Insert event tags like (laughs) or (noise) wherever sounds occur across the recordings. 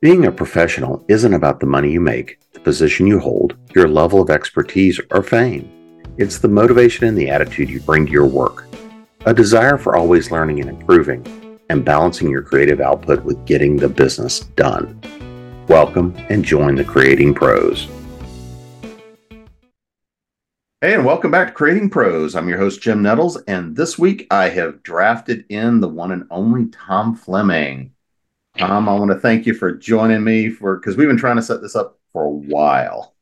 Being a professional isn't about the money you make, the position you hold, your level of expertise, or fame. It's the motivation and the attitude you bring to your work. A desire for always learning and improving, and balancing your creative output with getting the business done. Welcome and join the Creating Pros. Hey, and welcome back to Creating Pros. I'm your host, Jim Nettles, and this week I have drafted in the one and only Tom Flemming. Tom, I want to thank you for joining me for because we've been trying to set this up for a while.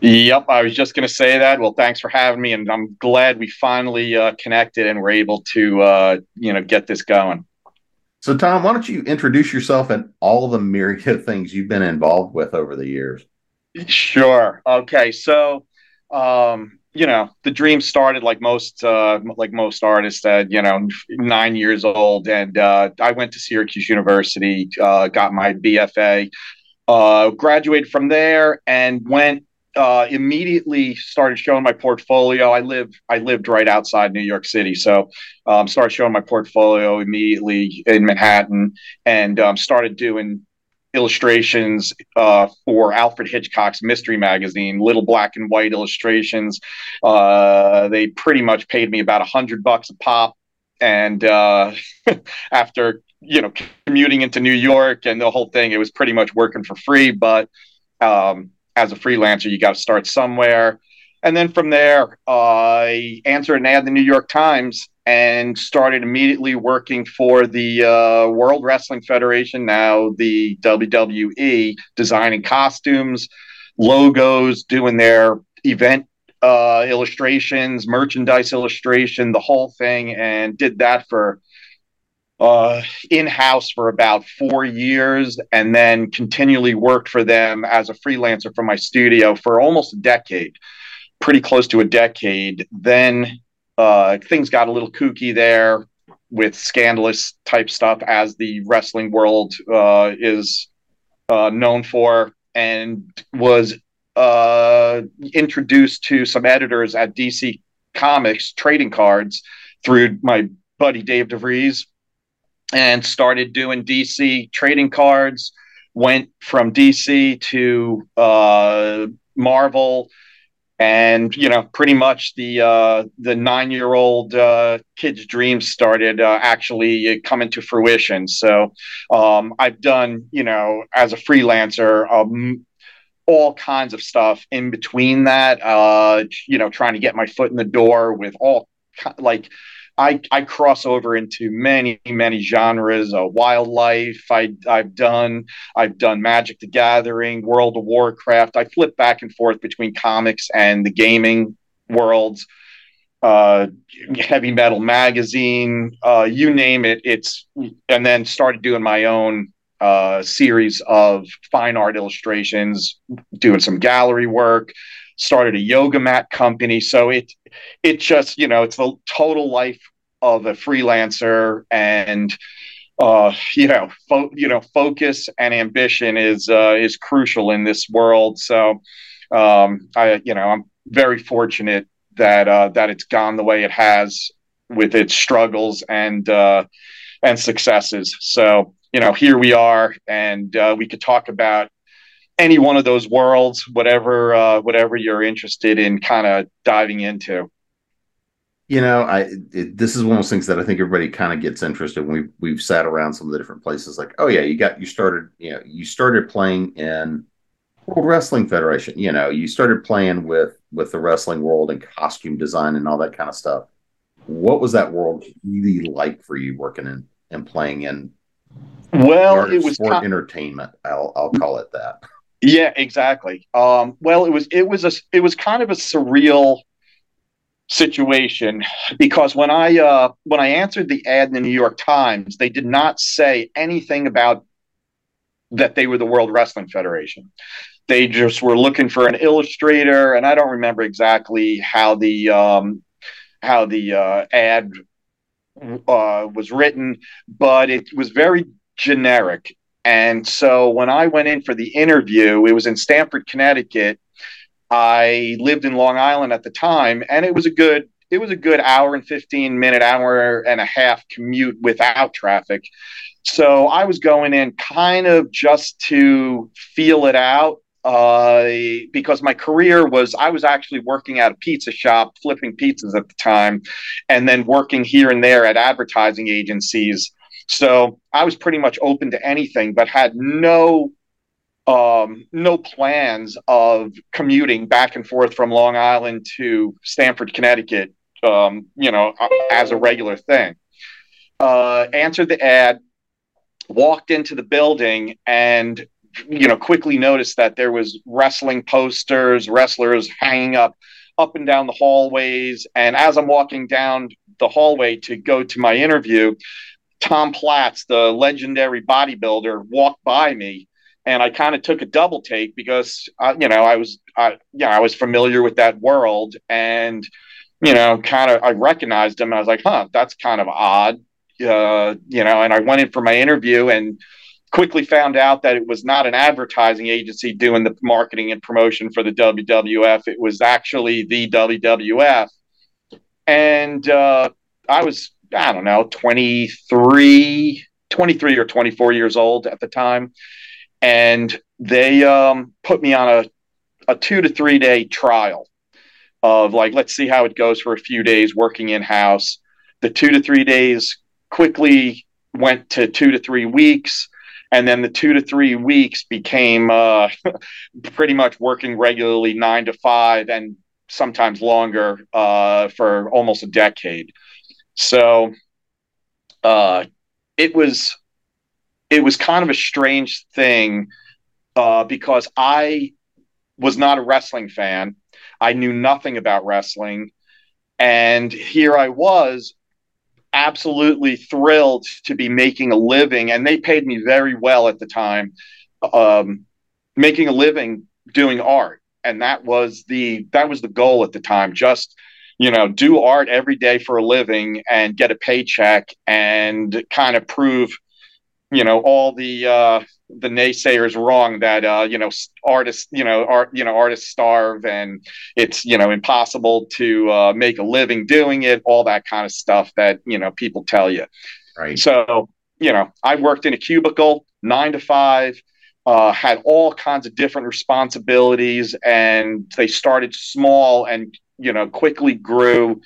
Yep, I was just going to say that. Well, thanks for having me, and I'm glad we finally uh, connected and were able to, uh, you know, get this going. So, Tom, why don't you introduce yourself and all the myriad (laughs) things you've been involved with over the years? Sure. Okay. So, um, you know, the dream started like most uh, like most artists at you know nine years old, and uh, I went to Syracuse University, uh, got my BFA, uh, graduated from there, and went uh, immediately started showing my portfolio. I live I lived right outside New York City, so um, started showing my portfolio immediately in Manhattan, and um, started doing illustrations uh, for Alfred Hitchcock's mystery magazine, little black and white illustrations. Uh, they pretty much paid me about a hundred bucks a pop, and uh, (laughs) after you know commuting into New York and the whole thing, it was pretty much working for free. But um, as a freelancer, you got to start somewhere. And then from there, I answered an ad in the New York Times and started immediately working for the uh, World Wrestling Federation, now the WWE, designing costumes, logos, doing their event uh, illustrations, merchandise illustration, the whole thing, and did that for uh, in house for about four years, and then continually worked for them as a freelancer from my studio for almost a decade, pretty close to a decade. Then uh, things got a little kooky there with scandalous type stuff, as the wrestling world uh, is uh, known for, and was uh, introduced to some editors at DC Comics trading cards through my buddy Dave DeVries, and started doing DC trading cards. Went from DC to uh, Marvel and you know pretty much the uh, the nine year old uh, kid's dreams started uh, actually coming to fruition. So um, i've done you know as a freelancer um, all kinds of stuff in between that uh, you know trying to get my foot in the door with all like I, I cross over into many many genres. Uh, wildlife. I I've done I've done Magic the Gathering, World of Warcraft. I flip back and forth between comics and the gaming worlds. Uh, heavy metal magazine, uh, you name it. It's and then started doing my own uh, series of fine art illustrations, doing some gallery work, started a yoga mat company. So it it just you know it's the total life of a freelancer and uh, you know, fo- you know, focus and ambition is uh, is crucial in this world. So, um, I, you know, I'm very fortunate that uh, that it's gone the way it has with its struggles and uh, and successes. So, you know, here we are, and uh, we could talk about any one of those worlds, whatever uh, whatever you're interested in, kind of diving into. You know, I it, this is one of those things that I think everybody kind of gets interested when we we've sat around some of the different places. Like, oh yeah, you got you started, you know, you started playing in World Wrestling Federation. You know, you started playing with with the wrestling world and costume design and all that kind of stuff. What was that world really like for you working in and playing in? Well, it was sport entertainment. I'll I'll call it that. Yeah, exactly. Um, well, it was it was a it was kind of a surreal situation because when I uh, when I answered the ad in the New York Times, they did not say anything about that they were the World Wrestling Federation. They just were looking for an illustrator, and I don't remember exactly how the um, how the uh, ad uh, was written, but it was very generic. And so when I went in for the interview, it was in Stamford, Connecticut. I lived in Long Island at the time, and it was a good it was a good hour and 15 minute hour and a half commute without traffic So I was going in kind of just to feel it out uh, because my career was I was actually working at a pizza shop, flipping pizzas at the time, and then working here and there at advertising agencies. So I was pretty much open to anything, but had no um, no plans of commuting back and forth from Long Island to Stamford, Connecticut, um, you know, as a regular thing. Uh, answered the ad, walked into the building, and you know, quickly noticed that there was wrestling posters, wrestlers hanging up up and down the hallways. And as I'm walking down the hallway to go to my interview, Tom Platz, the legendary bodybuilder, walked by me and I kind of took a double take because uh, you know I was I yeah I was familiar with that world and you know kind of I recognized him and I was like huh that's kind of odd uh, you know and I went in for my interview and quickly found out that it was not an advertising agency doing the marketing and promotion for the WWF it was actually the WWF and uh, I was I don't know 23 23 or 24 years old at the time. And they um, put me on a, a two to three day trial of like let's see how it goes for a few days working in house the two to three days quickly went to two to three weeks. And then the two to three weeks became uh, (laughs) pretty much working regularly nine to five and sometimes longer uh, for almost a decade so uh, it was it was kind of a strange thing uh, because I was not a wrestling fan. I knew nothing about wrestling. And here I was, absolutely thrilled to be making a living. And they paid me very well at the time, um, making a living doing art. And that was the that was the goal at the time. Just you know, do art every day for a living and get a paycheck and kind of prove you know all the uh, the naysayers wrong that uh, you know artists you know art you know artists starve and it's you know impossible to uh, make a living doing it all that kind of stuff that you know people tell you. Right. So you know i worked in a cubicle nine to five uh, had all kinds of different responsibilities and they started small and you know quickly grew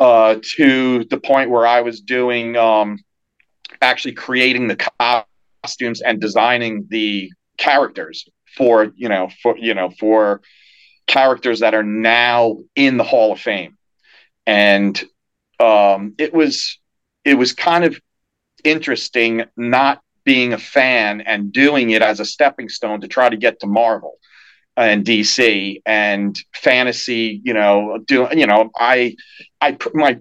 uh, to the point where i was doing um, actually creating the costumes and designing the characters for you know for you know for characters that are now in the Hall of Fame, and um, it was it was kind of interesting not being a fan and doing it as a stepping stone to try to get to Marvel and DC and fantasy. You know, do you know I I my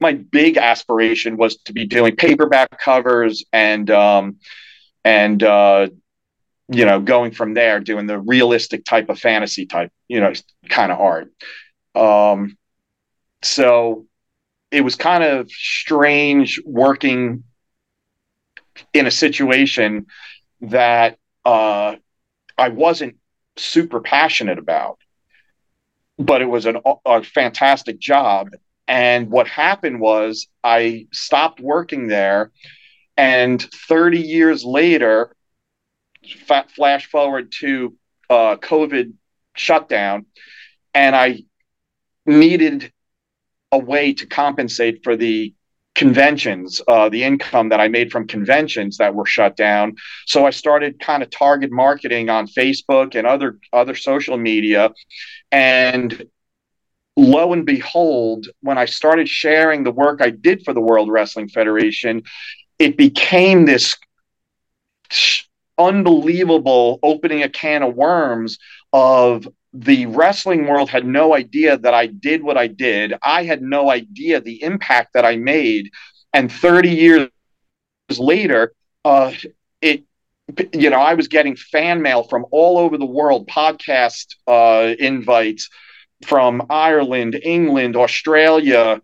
my big aspiration was to be doing paperback covers and um, and uh, you know going from there doing the realistic type of fantasy type you know kind of art um, so it was kind of strange working in a situation that uh, I wasn't super passionate about, but it was an, a fantastic job and what happened was I stopped working there. And 30 years later, f- flash forward to uh, COVID shutdown, and I needed a way to compensate for the conventions, uh, the income that I made from conventions that were shut down. So I started kind of target marketing on Facebook and other other social media, and lo and behold, when I started sharing the work I did for the World Wrestling Federation, it became this unbelievable opening a can of worms of the wrestling world had no idea that I did what I did. I had no idea the impact that I made. And 30 years later, uh, it you know, I was getting fan mail from all over the world, podcast uh, invites, from Ireland, England, Australia,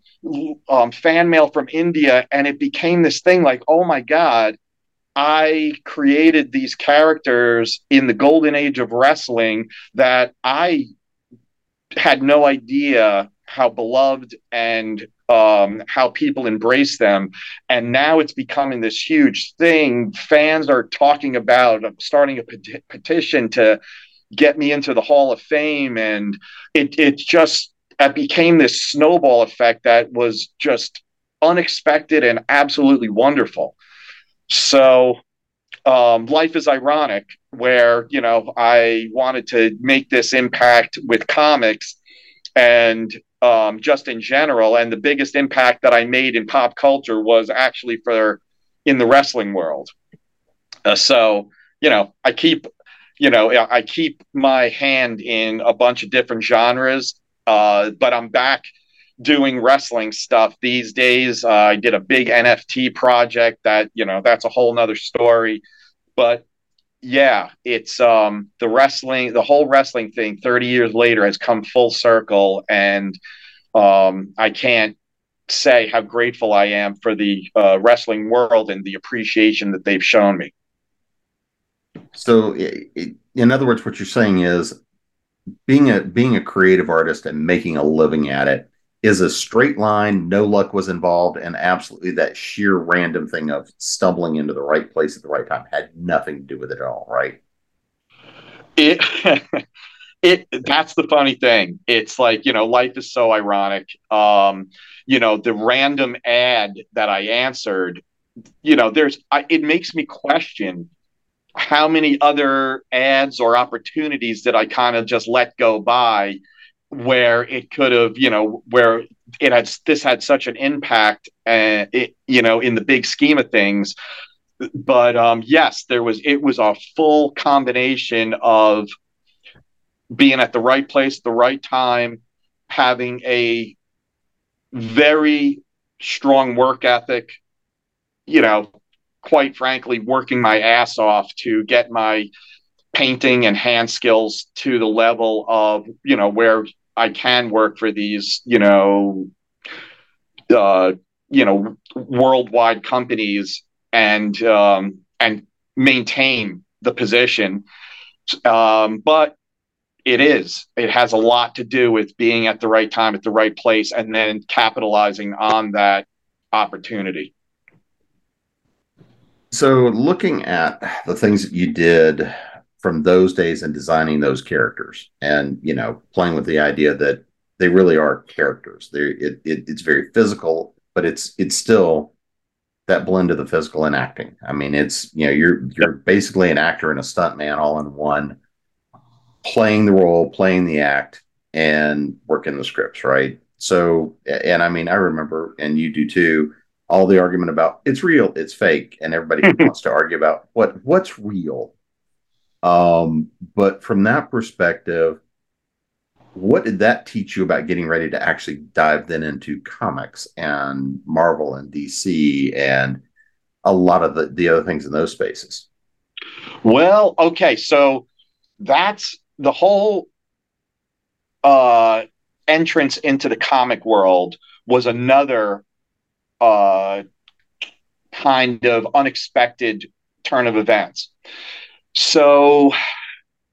um, fan mail from India, and it became this thing like, oh my god, I created these characters in the golden age of wrestling that I had no idea how beloved and um, how people embrace them. And now it's becoming this huge thing. Fans are talking about starting a peti- petition to get me into the Hall of Fame. And it, it just it became this snowball effect that was just unexpected and absolutely wonderful. So um, life is ironic where you know i wanted to make this impact with comics and um, just in general. And the biggest impact that i made in pop culture was actually for in the wrestling world. Uh, so you know i keep you know i keep my hand in a bunch of different genres uh, but i'm back doing wrestling stuff these days. Uh, i did a big nft project that you know that's a whole nother story. But yeah, it's um the wrestling, the whole wrestling thing 30 years later has come full circle. And um I can't say how grateful I am for the uh, wrestling world and the appreciation that they've shown me. So, in other words, what you're saying is being a being a creative artist and making a living at it is a straight line. No luck was involved, and absolutely that sheer random thing of stumbling into the right place at the right time had nothing to do with it at all, right? It, (laughs) it that's the funny thing. It's like you know, life is so ironic. Um, you know, the random ad that I answered, you know, there's I, it makes me question how many other ads or opportunities did I kind of just let go by where it could have, you know, where it had this had such an impact, and uh, it, you know, in the big scheme of things. But um, yes, there was it was a full combination of being at the right place, the right time, having a very strong work ethic, you know, quite frankly, working my ass off to get my painting and hand skills to the level of, you know, where I can work for these, you know, uh, you know, worldwide companies and um, and maintain the position. Um, but it is. It has a lot to do with being at the right time at the right place and then capitalizing on that opportunity. So, looking at the things that you did from those days and designing those characters and you know playing with the idea that they really are characters. They it, it, it's very physical but it's it's still that blend of the physical and acting. I mean it's you know you're you're basically an actor and a stunt man all in one playing the role playing the act and working the scripts right? So and i mean i remember and you do too all the argument about it's real it's fake and everybody (laughs) wants to argue about what what's real um, but from that perspective, what did that teach you about getting ready to actually dive then into comics and Marvel and DC and a lot of the, the other things in those spaces? Well, okay, so that's the whole uh, entrance into the comic world was another uh, kind of unexpected turn of events. So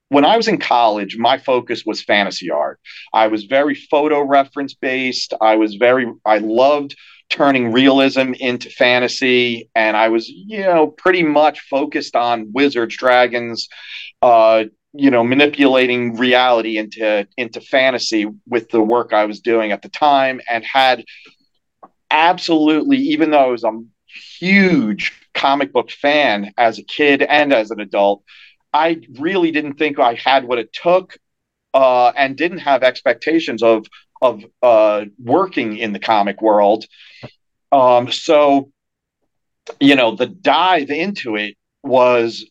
when I was in college, my focus was fantasy art. I was very photo reference based. I was very, I loved turning realism into fantasy. And I was, you know, pretty much focused on wizards, dragons, uh, you know, manipulating reality into into fantasy with the work I was doing at the time, and had absolutely, even though I was a huge comic book fan as a kid and as an adult. I really didn't think I had what it took uh, and didn't have expectations of of uh, working in the comic world. Um, so, you know, the dive into it was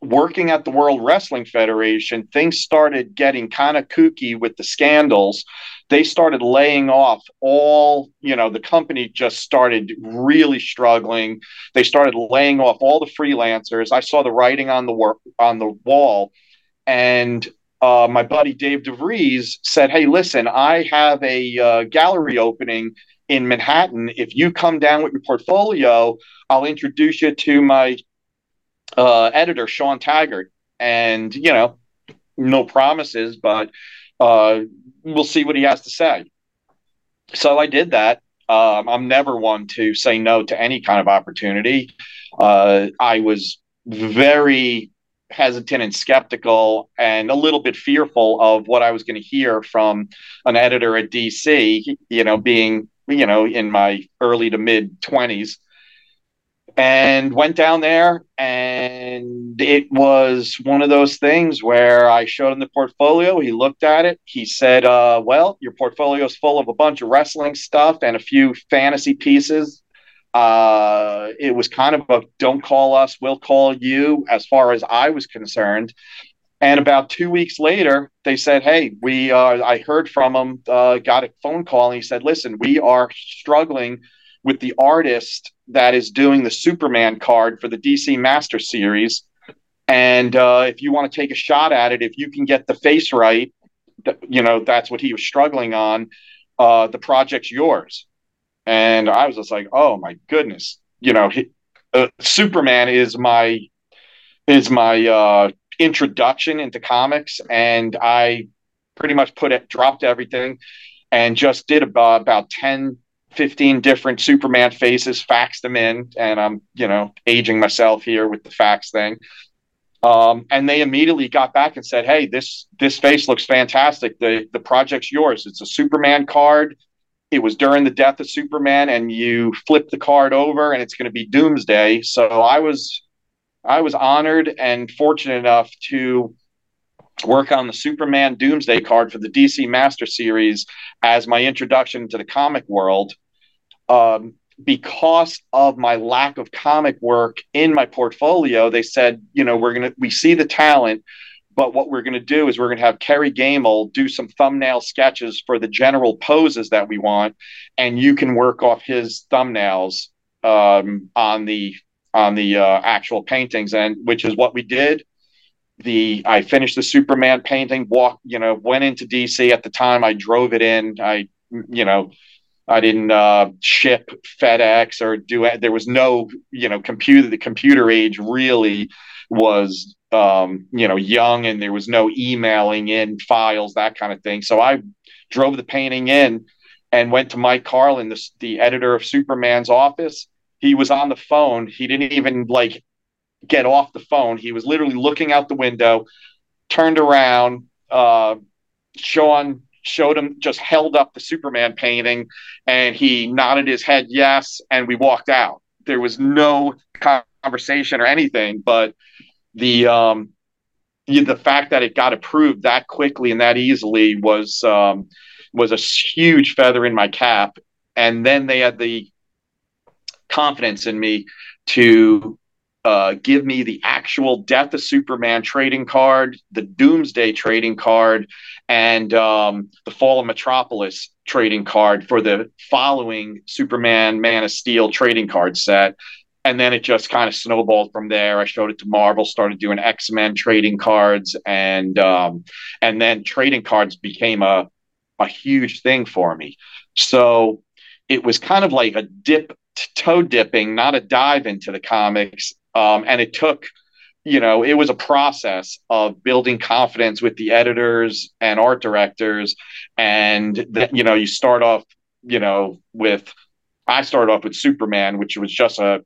working at the World Wrestling Federation. Things started getting kind of kooky with the scandals they started laying off all, you know, the company just started really struggling. They started laying off all the freelancers. I saw the writing on the work on the wall. And uh, my buddy Dave DeVries said, Hey, listen, I have a uh, gallery opening in Manhattan. If you come down with your portfolio, I'll introduce you to my uh, editor, Sean Taggart. And, you know, no promises, but uh, we'll see what he has to say. So I did that. Um, I'm never one to say no to any kind of opportunity. Uh, I was very hesitant and skeptical and a little bit fearful of what I was going to hear from an editor at DC, you know, being, you know, in my early to mid 20s. And went down there, and it was one of those things where I showed him the portfolio. He looked at it. He said, uh, Well, your portfolio is full of a bunch of wrestling stuff and a few fantasy pieces uh, it was kind of a don't call us, we'll call you, as far as I was concerned. And about two weeks later, they said, "Hey, we." Uh, I heard from him. Uh, got a phone call, and he said, "Listen, we are struggling with the artist that is doing the Superman card for the DC Master Series, and uh, if you want to take a shot at it, if you can get the face right, you know that's what he was struggling on. Uh, the project's yours." and I was just like, oh my goodness, you know, he, uh, Superman is my is my uh, introduction into comics, and I pretty much put it dropped everything and just did about about 10 15 different superman faces faxed them in and i'm you know aging myself here with the fax thing. Um, and they immediately got back and said hey this this face looks fantastic. The the project's yours. It's a superman card. It was during the death of Superman, and you flip the card over, and it's going to be Doomsday. So I was, I was honored and fortunate enough to work on the Superman Doomsday card for the DC Master Series as my introduction to the comic world. Um, because of my lack of comic work in my portfolio, they said, you know, we're gonna we see the talent, but what we're to do is we're to have Kerry Gammill do some thumbnail sketches for the general poses that we want, and you can work off his thumbnails um, on the on the uh, actual paintings, and which is what we did. The I finished the Superman painting. Walk, you know, went into DC at the time. I drove it in. I, you know, I didn't uh, ship FedEx or do. There was no, you know, computer. The computer age really was um, you know, young and there was no emailing in files, that kind of thing. So I drove the painting in and went to Mike Carlin, the, the editor of Superman's office. He was on the phone. He didn't even like get off the phone. He was literally looking out the window, turned around. Uh, Sean showed him, just held up the Superman painting, and he nodded his head yes, and we walked out. There was no conversation or anything, but the um, the fact that it got approved that quickly and that easily was um, was a huge feather in my cap. And then they had the confidence in me to uh, give me the actual Death of Superman trading card, the Doomsday trading card, and um, the Fall of Metropolis trading card for the following Superman Man of Steel trading card set and then it just kind of snowballed from there. I showed it to Marvel, started doing X Men trading cards, and um, and then trading cards became a a huge thing for me. So it was kind of like a dip, toe dipping, not a dive into the comics. Um, and it took, you know, it was a process of building confidence with the editors and art directors, and that you know, you start off, you know, with I started off with Superman, which was just a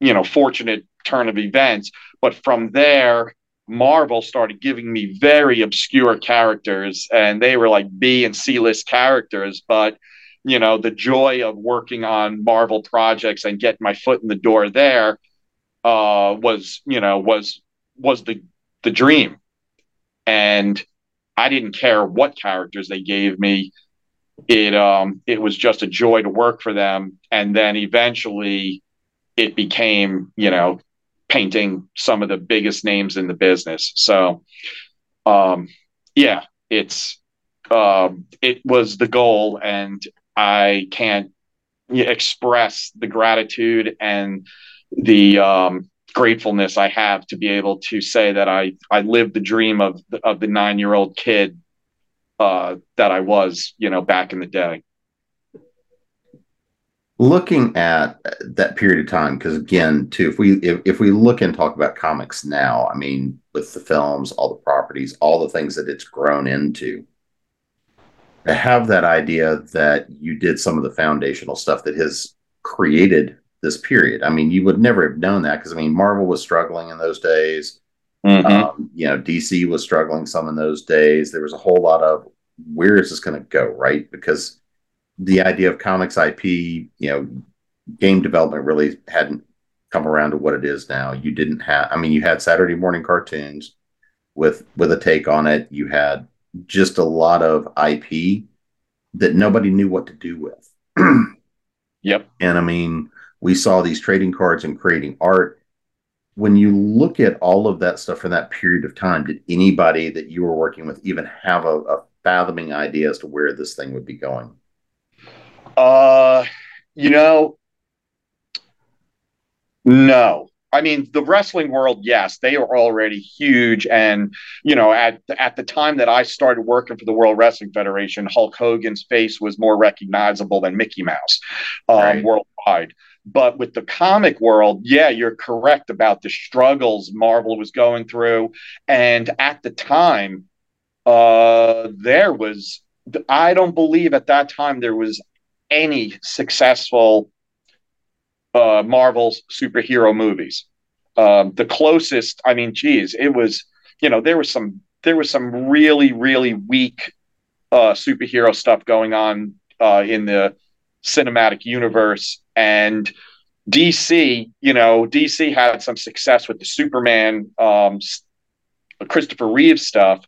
you know fortunate turn of events. But from there marvel started giving me very obscure characters and they were like b and c list characters. But you know the joy of working on marvel projects and getting my foot in the door there uh, was you know was was the the dream. And i didn't care what characters they gave me. It um it was just a joy to work for them. And then eventually it became, you know, painting some of the biggest names in the business. So, um, yeah, it's um, it was the goal, and I can't express the gratitude and the um, gratefulness I have to be able to say that I I lived the dream of of the nine year old kid uh, that I was, you know, back in the day. Looking at that period of time because again too if we if, if we look and talk about comics now i mean with the films all the properties all the things that it's grown into to have that idea that you did some of the foundational stuff that has created this period. I mean, you would never have known that because I mean, Marvel was struggling in those days. Mm-hmm. Um, you know, DC was struggling some in those days. There was a whole lot of where is this going to go, right? Because the idea of comics IP, you know, game development really hadn't come around to what it is now. You didn't have, I mean, you had Saturday morning cartoons with with a take on it. You had just a lot of IP that nobody knew what to do with. (clears throat) yep. And I mean, we saw these trading cards and creating art. When you look at all of that stuff in that period of time, did anybody that you were working with even have a, a fathoming idea as to where this thing would be going? Uh, you know, no. I mean, the wrestling world, yes, they are already huge. And, you know, at, at the time that I started working for the World Wrestling Federation, Hulk Hogan's face was more recognizable than Mickey Mouse um, right. worldwide. But with the comic world, yeah, you're correct about the struggles Marvel was going through. And at the time, uh, there was, I don't believe at that time there was any successful uh, Marvel's superhero movies. Um, the closest, I mean, geez, it was, you know, there was some, there was some really, really weak uh, superhero stuff going on uh, in the cinematic universe, and DC, you know, DC had some success with the Superman, um, Christopher Reeve stuff,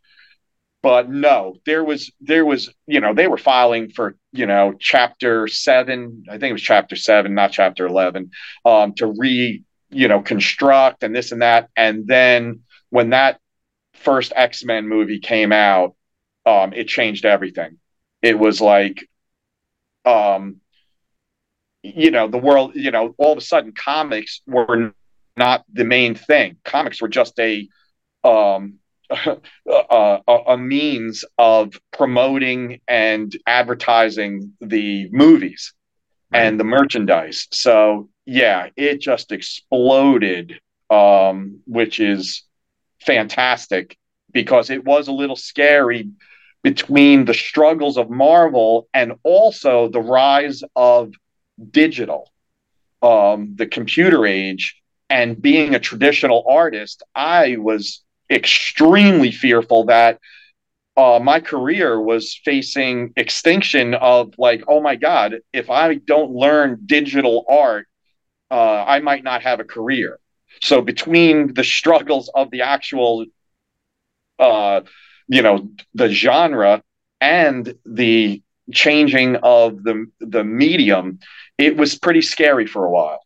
but no there was there was you know they were filing for you know chapter 7 i think it was chapter 7 not chapter 11 um, to re you know construct and this and that and then when that first x-men movie came out um, it changed everything. It was like um you know the world you know all of a sudden comics were not the main thing comics were just a um (laughs) a, a, means of promoting and advertising the movies right. and the merchandise. So yeah, it just exploded, um, which is fantastic because it was a little scary between the struggles of Marvel and also the rise of digital, um, the computer age, and being a traditional artist. I was extremely fearful that uh, my career was facing extinction of like, oh my God, if I don't learn digital art, uh, I might not have a career. So between the struggles of the actual, uh, you know, the genre and the changing of the the medium, it was pretty scary for a while.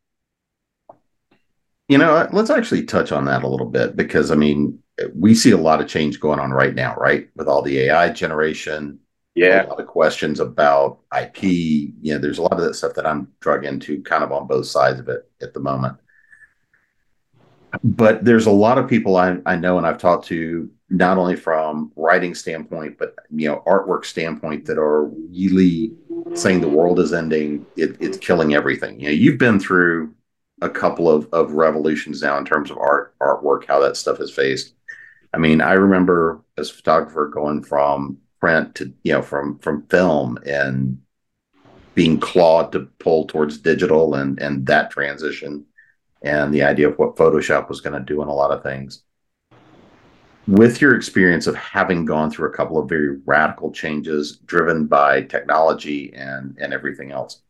You know, let's actually touch on that a little bit because I mean, we see a lot of change going on right now, right? With all the AI generation. Yeah. A lot of questions about IP. You know, there's a lot of that stuff that I'm drug into kind of on both sides of it at the moment. But there's a lot of people I, I know and I've talked to not only from writing standpoint, but you know, artwork standpoint that are really saying the world is ending, it, it's killing everything. You know, you've been through a couple of, of revolutions now in terms of art artwork, how that stuff is faced. I mean, I remember as a photographer going from print to you know from from film and being clawed to pull towards digital and and that transition and the idea of what Photoshop was going to do in a lot of things. With your experience of having gone through a couple of very radical changes driven by technology and and everything else,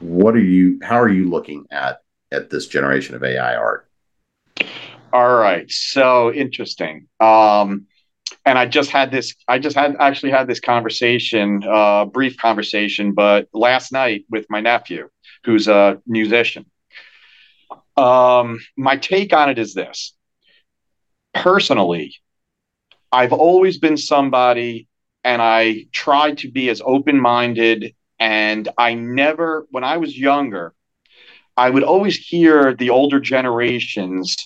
what are you? How are you looking at at this generation of AI art? All right. So interesting. Um, and I just had this, I just had actually had this conversation, uh, brief conversation, but last night with my nephew, who's a musician. Um, my take on it is this personally, I've always been somebody and I try to be as open minded. And I never, when I was younger, I would always hear the older generations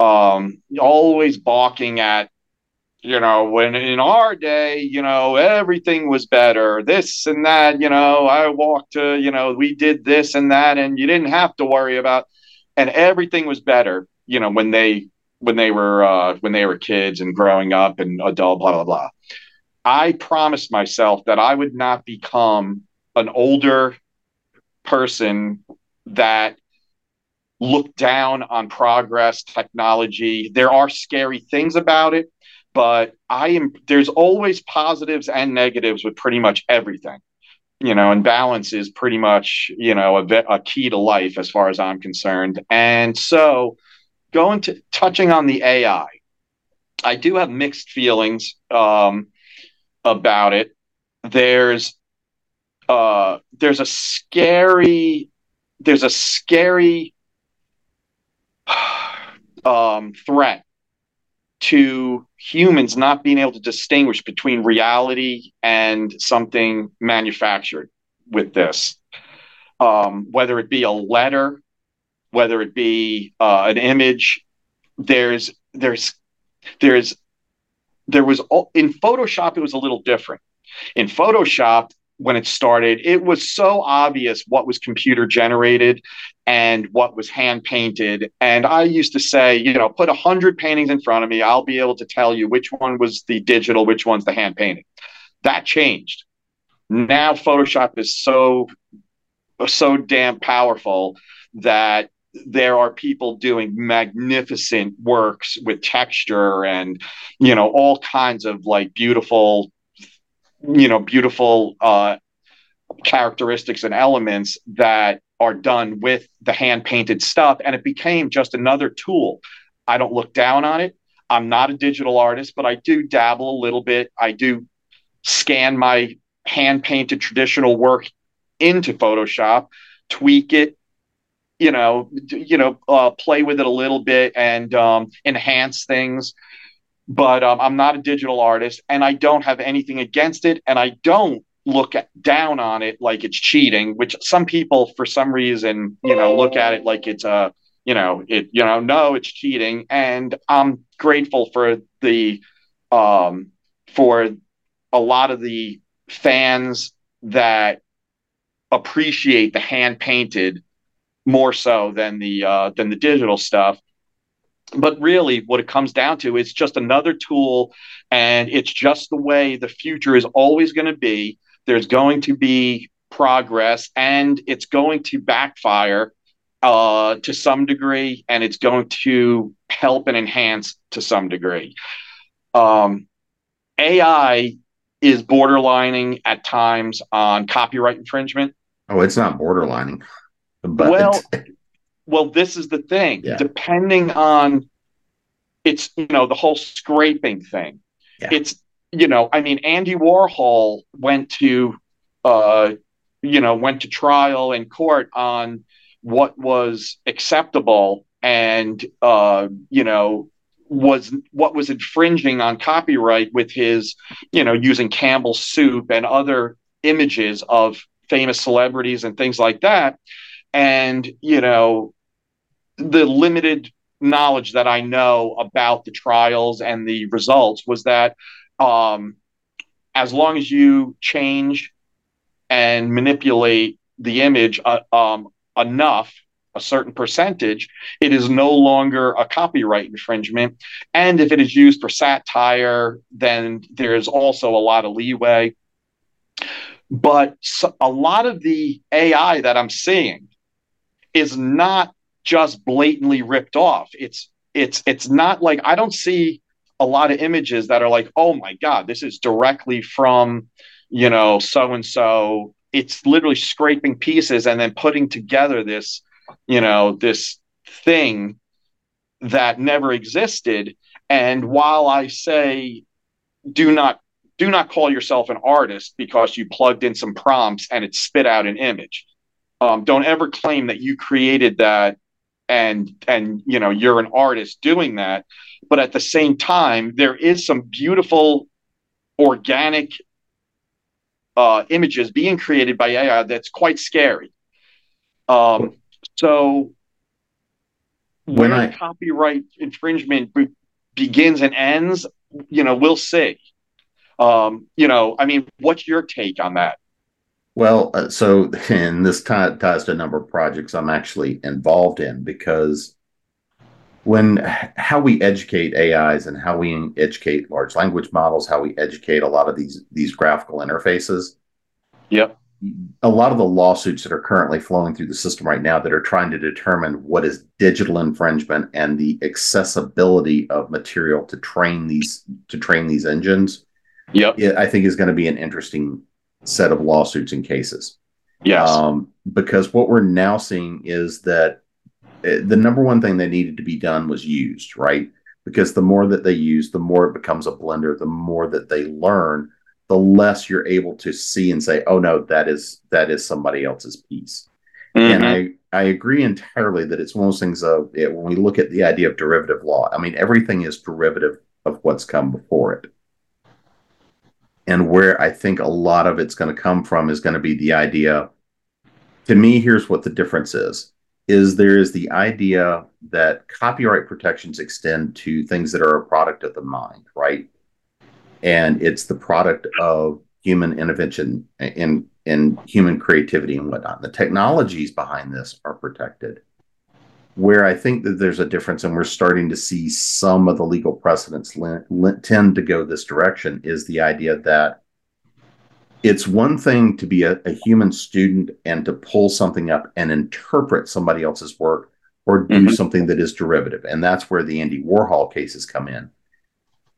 um, always balking at, you know, when in our day, you know, everything was better, this and that, you know, I walked to, you know, we did this and that, and you didn't have to worry about, and everything was better, you know, when they when they were uh, when they were kids and growing up and adult, blah blah blah. I promised myself that I would not become an older person that looked down on progress, technology. There are scary things about it, but I am there's always positives and negatives with pretty much everything. You know, and balance is pretty much, you know, a, a key to life as far as I'm concerned. And so going to touching on the AI, I do have mixed feelings um, about it. There's uh, there's a scary there's a scary (sighs) um, threat to humans not being able to distinguish between reality and something manufactured with this. Um, whether it be a letter, whether it be uh, an image, there's there's there's there was in Photoshop it was a little different. In Photoshop, when it started, it was so obvious what was computer generated and what was hand painted. And I used to say, you know, put a hundred paintings in front of me, I'll be able to tell you which one was the digital, which one's the hand painting. That changed. Now Photoshop is so so damn powerful that there are people doing magnificent works with texture and you know all kinds of like beautiful you know beautiful uh, characteristics and elements that are done with the hand painted stuff. And it became just another tool. I don't look down on it. I'm not a digital artist but i do dabble a little bit. I do scan my hand painted traditional work into photoshop tweak it you know you know uh, play with it a little bit and um, enhance things but um, I'm not a digital artist and I don't have anything against it. And I don't look at, down on it like it's cheating, which some people, for some reason, you know, look at it like it's a, you know, it, you know, no, it's cheating. And I'm grateful for the, um, for a lot of the fans that appreciate the hand painted more so than the, uh, than the digital stuff but really what it comes down to is just another tool and it's just the way the future is always going to be. There's going to be progress and it's going to backfire uh, to some degree and it's going to help and enhance to some degree. Um, ai is borderlining at times on copyright infringement. Oh it's not borderlining but well (laughs) well, this is the thing. Yeah. Depending on it's you know the whole scraping thing. Yeah. It's you know I mean Andy Warhol went to uh you know went to trial in court on what was acceptable and uh you know was what was infringing on copyright with his you know using Campbell's soup and other images of famous celebrities and things like that and you know the limited knowledge that I know about the trials and the results was that um, as long as you change and manipulate the image uh, um, enough, a certain percentage, it is no longer a copyright infringement. And if it is used for satire, then there's also a lot of leeway. But so, a lot of the AI that I'm seeing is not just blatantly ripped off. It's it's it's not like I don't see a lot of images that are like, oh my god, this is directly from you know so and so. It's literally scraping pieces and then putting together this you know this thing that never existed. And while I say do not do not call yourself an artist because you plugged in some prompts and it spit out an image. Um, don't ever claim that you created that and and you know you're an artist doing that but at the same time there is some beautiful organic uh, images being created by AI that's quite scary. Um, so when I, copyright infringement be- begins and ends, you know, we'll see. Um, you know, I mean, what's your take on that? Well, uh, so (laughs) and this ties to a number of projects I'm actually involved in because when how we educate AIs and how we educate large language models, how we educate a lot of these these graphical interfaces. Yep. A lot of the lawsuits that are currently flowing through the system right now that are trying to determine what is digital infringement and the accessibility of material to train these to train these engines. Yep. I think is going to be an interesting set of lawsuits and cases. Yes. Um, because what we're now seeing is that uh, the number one thing that needed to be done was used, right? Because the more that they use, the more it becomes a blender, the more that they learn, the less you're able to see and say, oh no, that is that is somebody else's piece. Mm-hmm. And I I agree entirely that it's one of those things of it, when we look at the idea of derivative law. I mean, everything is derivative of what's come before it. And where I think a lot of it's going to come from is going to be the idea. To me, here's what the difference is is there is the idea that copyright protections extend to things that are a product of the mind, right? And it's the product of human intervention in in human creativity and whatnot. The technologies behind this are protected. Where I think that there's a difference, and we're starting to see some of the legal precedents tend to go this direction, is the idea that it's one thing to be a, a, human student and to pull something up and interpret somebody else's work or do mm-hmm. something that is derivative. And that's where the Andy Warhol cases come in.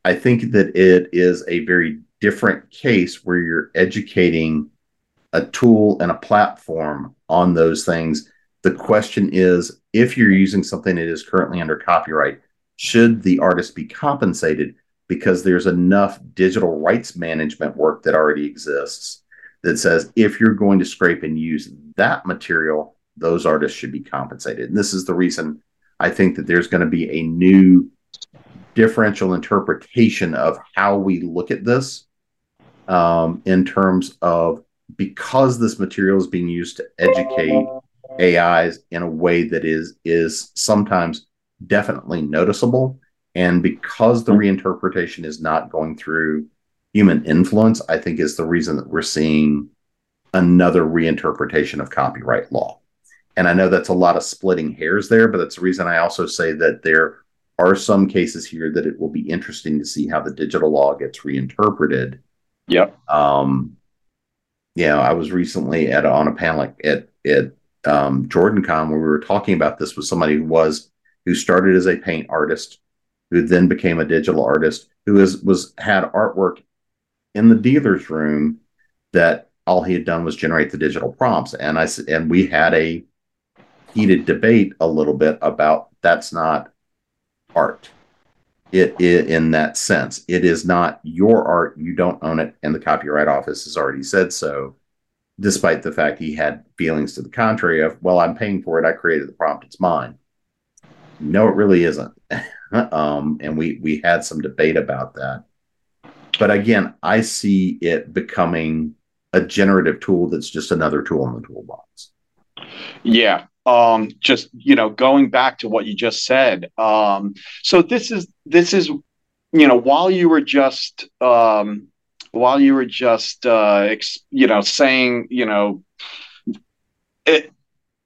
I think that it is a very different case where you're educating a tool and a platform on those things. The question is if you're using something that is currently under copyright, should the artist be compensated? because there's enough digital rights management work that already exists that says if you're going to scrape and use that material, those artists should be compensated. And this is the reason I think that there's going to be a new differential interpretation of how we look at this um, in terms of because this material is being used to educate AIs in a way that is is sometimes definitely noticeable and because the reinterpretation is not going through human influence, I think is the reason that we're seeing another reinterpretation of copyright law. And I know that's a lot of splitting hairs there, but that's the reason I also say that there are some cases here that it will be interesting to see how the digital law gets reinterpreted. Yep. Um, you know, I was recently at on a panel at at um, JordanCon where we were talking about this with somebody who was who started as a paint artist who then became a digital artist, who is, was had artwork in the dealer's room that all he had done was generate the digital prompts. And I and we had a heated debate a little bit about that's not art. It, it in that sense, it is not your art. You don't own it, and the Copyright Office has already said so. Despite the fact he had feelings to the contrary of, well, I'm paying for it. I created the prompt. It's mine. No, it really isn't. (laughs) um, and we we had some debate about that. But again, I see it becoming a generative tool that's just another tool in the toolbox. Yeah. Um, just you know, going back to what you just said. Um, so this is this is you know, while you were just um, while you were just uh, ex- you know saying you know it,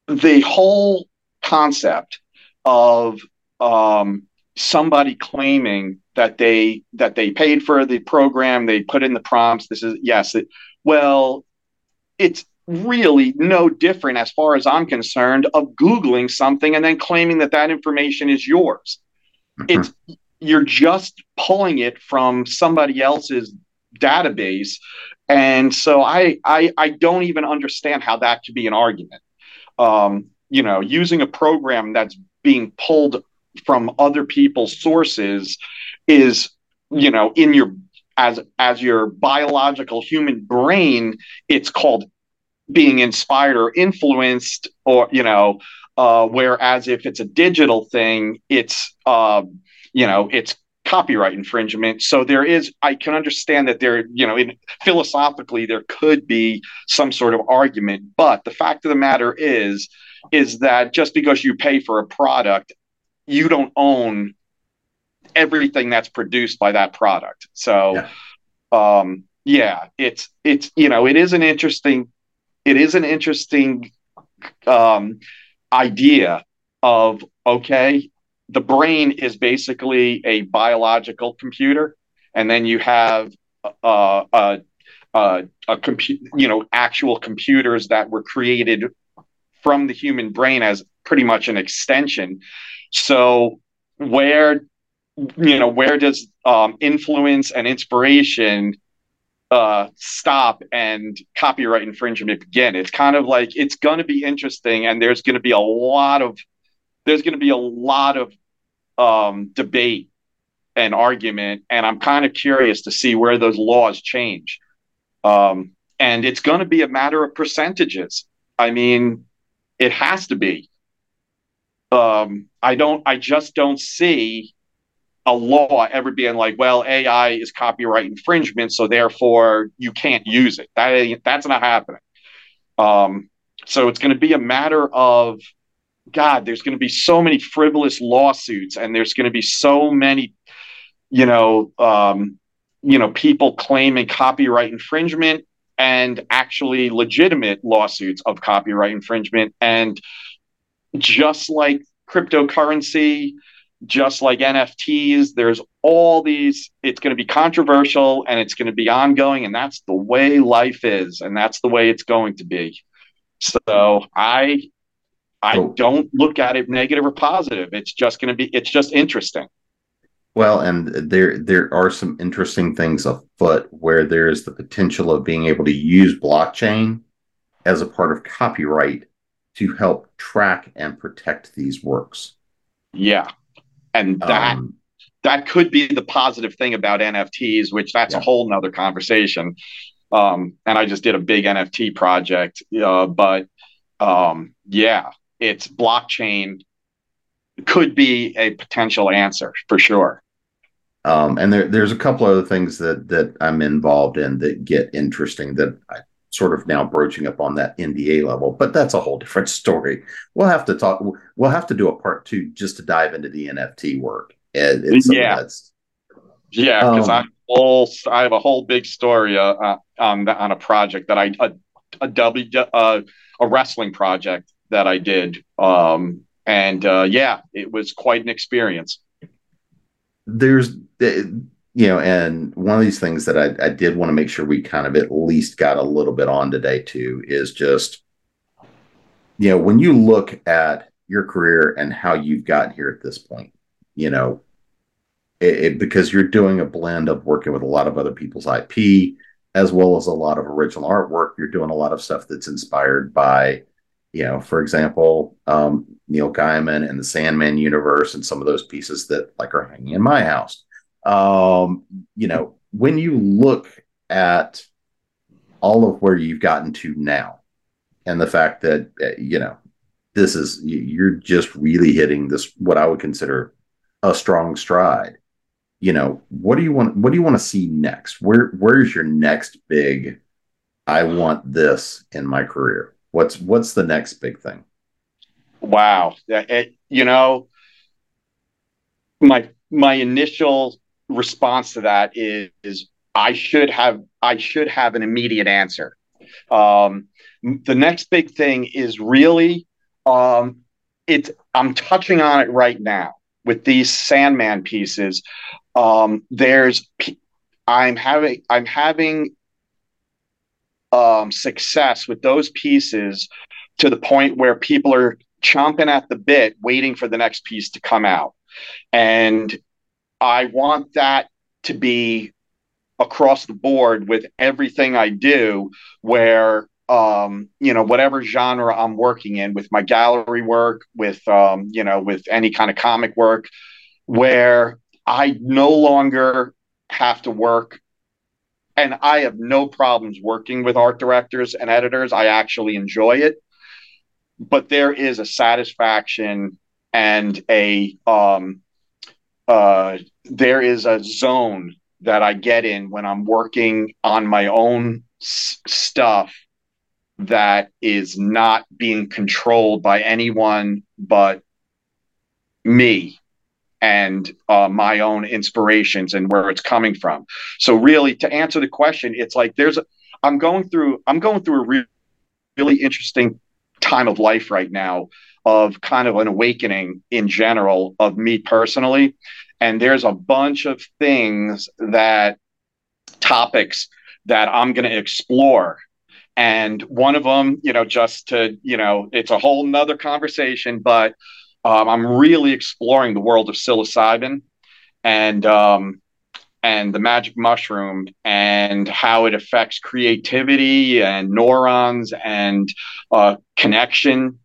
the whole concept of um, somebody claiming that they that they paid for the program, they put in the prompts. This is yes. It, well, it's really no different as far as I'm concerned of googling something and then claiming that that information is yours. Mm-hmm. It's you're just pulling it from somebody else's database. And so I, I i don't even understand how that could be an argument. Um, you know using a program that's being pulled from other people's sources is you know in your as as your biological human brain it's called being inspired or influenced or you know uh, whereas if it's a digital thing it's uh, you know it's copyright infringement so there is i can understand that there you know in philosophically there could be some sort of argument but the fact of the matter is is that just because you pay for a product you don't own everything that's produced by that product. So, yeah. um, yeah, it's it's you know it is an interesting it is an interesting um, idea of okay, the brain is basically a biological computer, and then you have uh, uh, uh, a compute, you know, actual computers that were created from the human brain as pretty much an extension. So where you know where does um, influence and inspiration uh, stop and copyright infringement begin? It's kind of like it's going to be interesting, and there's going to be a lot of there's going to be a lot of um, debate and argument, and I'm kind of curious to see where those laws change. Um, and it's going to be a matter of percentages. I mean, it has to be. Um, I don't. I just don't see a law ever being like, well, AI is copyright infringement, so therefore you can't use it. That that's not happening. Um, so it's going to be a matter of God. There's going to be so many frivolous lawsuits, and there's going to be so many, you know, um, you know, people claiming copyright infringement and actually legitimate lawsuits of copyright infringement. And just like cryptocurrency, just like NFTs, there's all these, it's going to be controversial and it's going to be ongoing. And that's the way life is. And that's the way it's going to be. So I, I don't look at it negative or positive. It's just going to be, it's just interesting. Well, and there there are some interesting things afoot where there is the potential of being able to use blockchain as a part of copyright to help track and protect these works. Yeah. And that um, that could be the positive thing about NFTs, which that's yeah. a whole nother conversation. Um, and I just did a big NFT project. Uh, but um, yeah, it's blockchain could be a potential answer for sure. Um, and there, there's a couple other things that that I'm involved in that get interesting that I sort of now broaching up on that NDA level, but that's a whole different (laughs) story. We'll have to talk. We'll have to do a part two just to dive into the NFT work. And yeah, yeah, because um, I whole I have a whole big story uh, uh, on on a project that I a, a W uh, a wrestling project that I did. Um, and uh, yeah, it was quite an experience. There's, uh, you know, and one of these things that I, I did want to make sure we kind of at least got a little bit on today too is just, you know, when you look at your career and how you've gotten here at this point, you know, it, it, because you're doing a blend of working with a lot of other people's IP as well as a lot of original artwork. You're doing a lot of stuff that's inspired by you know, for example, um, Neil Gaiman and the Sandman universe and some of those pieces that like are hanging in my house. Um, you know, when you look at all of where you've gotten to now and the fact that, uh, you know, this is, you're just really hitting this, what I would consider a strong stride. You know, what do you want, what do you want to see next? Where, where's your next big, I want this in my career? What's what's the next big thing? Wow, it, you know, my my initial response to that is, is I should have I should have an immediate answer. Um, the next big thing is really um, it's I'm touching on it right now with these Sandman pieces. Um, there's I'm having I'm having um, success with those pieces to the point where people are chomping at the bit, waiting for the next piece to come out. And I want that to be across the board with everything I do, where um, you know, whatever genre I'm working in, with my gallery work, with um, you know, with any kind of comic work, where I no longer have to work and I have no problems working with art directors and editors. I actually enjoy it, but there is a satisfaction and a um, uh, there is a zone that I get in when I'm working on my own s- stuff that is not being controlled by anyone but me and uh, my own inspirations and where it's coming from. So really, to answer the question, it's like there's a, I'm going through I'm going through a re- really interesting time of life right now. of kind of an awakening in general of me personally. And there's a bunch of things that topics that I'm going to explore. And one of them, you know, just to, you know, it's a whole nother conversation, but um, I'm really exploring the world of psilocybin and um, and the magic mushroom and how it affects creativity and neurons and uh, connection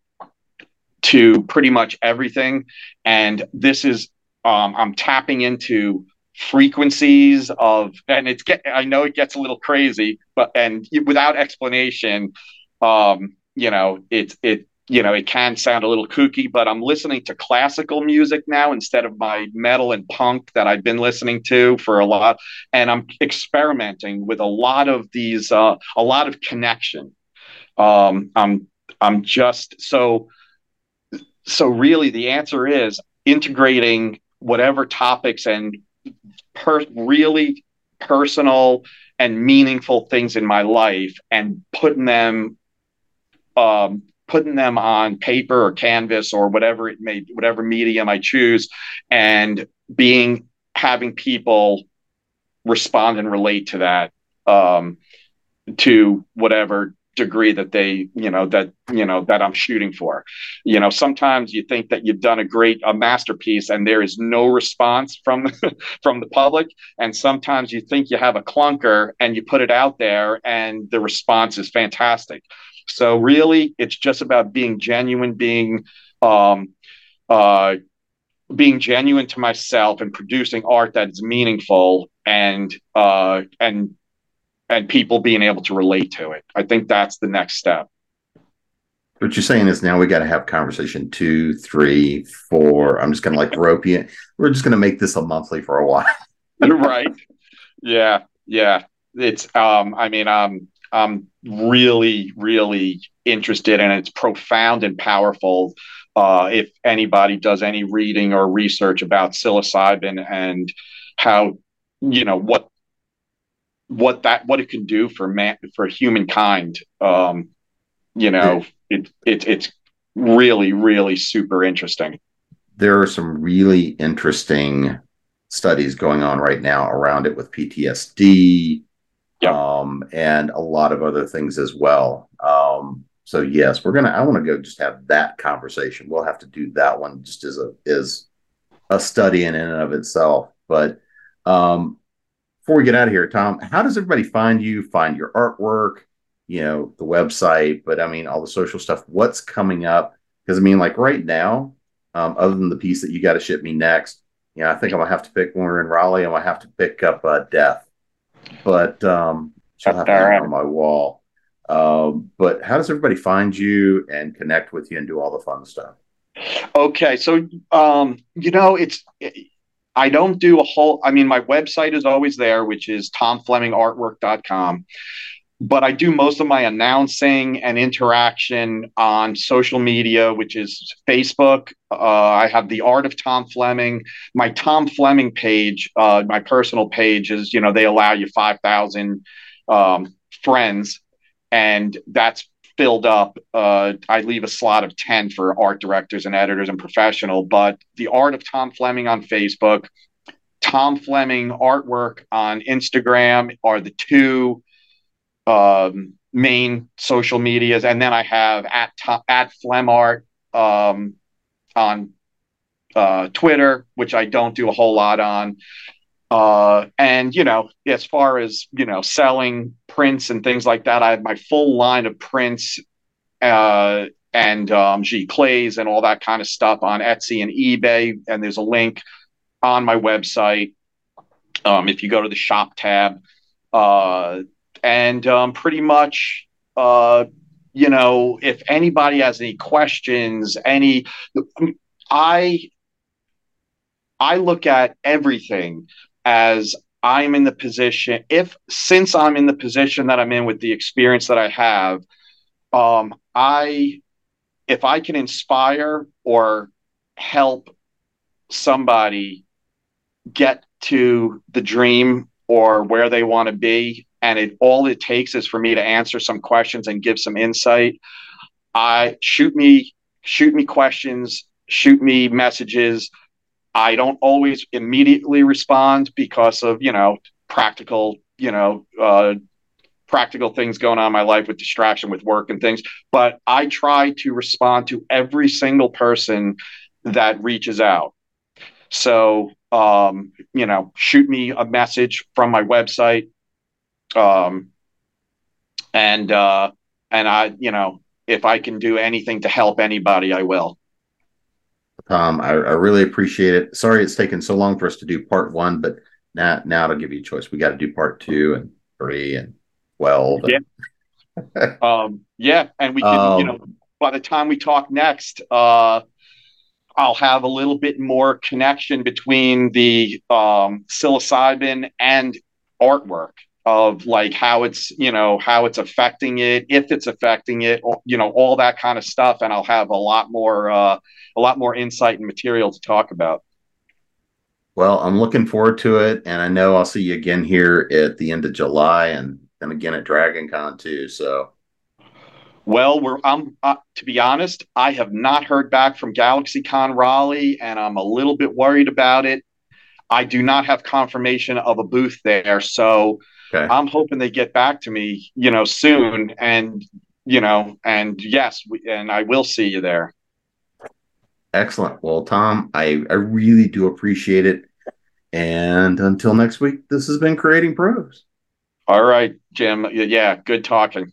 to pretty much everything. And this is um, I'm tapping into frequencies of and it's get I know it gets a little crazy, but and without explanation, um, you know, it's it you know, it can sound a little kooky, but I'm listening to classical music now instead of my metal and punk that I've been listening to for a lot. And I'm experimenting with a lot of these, uh, a lot of connection. Um, I'm, I'm just so, so really the answer is integrating whatever topics and per- really personal and meaningful things in my life and putting them um, putting them on paper or canvas or whatever it may whatever medium I choose and being having people respond and relate to that um, to whatever degree that they you know that you know that I'm shooting for. You know sometimes you think that you've done a great a masterpiece and there is no response from (laughs) from the public. And sometimes you think you have a clunker and you put it out there and the response is fantastic so really, it's just about being genuine, being um, uh, being genuine to myself, and producing art that is meaningful, and uh, and and people being able to relate to it. I think that's the next step. What you're saying is now we got to have conversation two, three, four. I'm just going to like rope you. We're just going to make this a monthly for a while. (laughs) right. Yeah. Yeah. It's, um, I mean, um, I'm really, really interested in. It's profound and powerful. Uh, if anybody does any reading or research about psilocybin and how, you know, what what that what it can do for man for humankind, um, you know, it, it it's really, really super interesting. There are some really interesting studies going on right now around it with PTSD, yep. um, and a lot of other things as well. Um, so yes, we're gonna. I want to go just have that conversation. We'll have to do that one just as a is a study in and of itself. But um, before we get out of here, Tom, how does everybody find you? Find your artwork? You know, the website, but I mean, all the social stuff. What's coming up? Because I mean, like right now, um, other than the piece that you got to ship me next, you know, I think I'm gonna have to pick when we're in Raleigh. I'm gonna have to pick up uh, Death but um, she'll have to right. on my wall. Um, but how does everybody find you and connect with you and do all the fun stuff? Okay, so um, you know, it's I don't do a whole. I mean, my website is always there, which is tomflemingartwork.com but I do most of my announcing and interaction on social media, which is Facebook. Uh, I have the Art of Tom Flemming. My Tom Flemming page, uh, my personal page is, you know, they allow you 5,000 um, friends, and that's filled up. Uh, I leave a slot of 10 for art directors and editors and professional, but the Art of Tom Flemming on Facebook, Tom Fleming artwork on Instagram are the two um, main social medias, and then I have at top, at Flemart um, on uh, Twitter, which I don't do a whole lot on. Uh, and you know, as far as you know, selling prints and things like that, I have my full line of prints uh, and um, clays and all that kind of stuff on Etsy and eBay. And there's a link on my website. Um, if you go to the shop tab, uh, and um, pretty much uh, you know if anybody has any questions any i i look at everything as i'm in the position if since i'm in the position that i'm in with the experience that i have um i if i can inspire or help somebody get to the dream or where they want to be and it all it takes is for me to answer some questions and give some insight i shoot me shoot me questions, shoot me messages. I don't always immediately respond because of, you know, practical, you know, uh, practical things going on in my life with distraction with work and things. But I try to respond to every single person that reaches out. So, um, you know, shoot me a message from my website. Um, and, uh, and I, you know, if I can do anything to help anybody, I will. Um, I, I really appreciate it. Sorry it's taken so long for us to do part one, but now now to give you a choice. We got to do part two and three and twelve. And... Yeah. (laughs) um, yeah, and we can, um, you know, by the time we talk next, uh, I'll have a little bit more connection between the um, psilocybin and artwork of like how it's you know how it's affecting it if it's affecting it you know all that kind of stuff and i'll have a lot more uh, a lot more insight and material to talk about. Well i'm looking forward to it and i know i'll see you again here at the end of july and then again at dragon con too so. Well we're i'm uh, to be honest i have not heard back from galaxy con raleigh and i'm a little bit worried about it. I do not have confirmation of a booth there so Okay. I'm hoping they get back to me, you know, soon. And, you know, and yes, we, and I will see you there. Excellent. Well, Tom, I, I really do appreciate it. And until next week, this has been Creating Pros. All right, Jim. Yeah, good talking.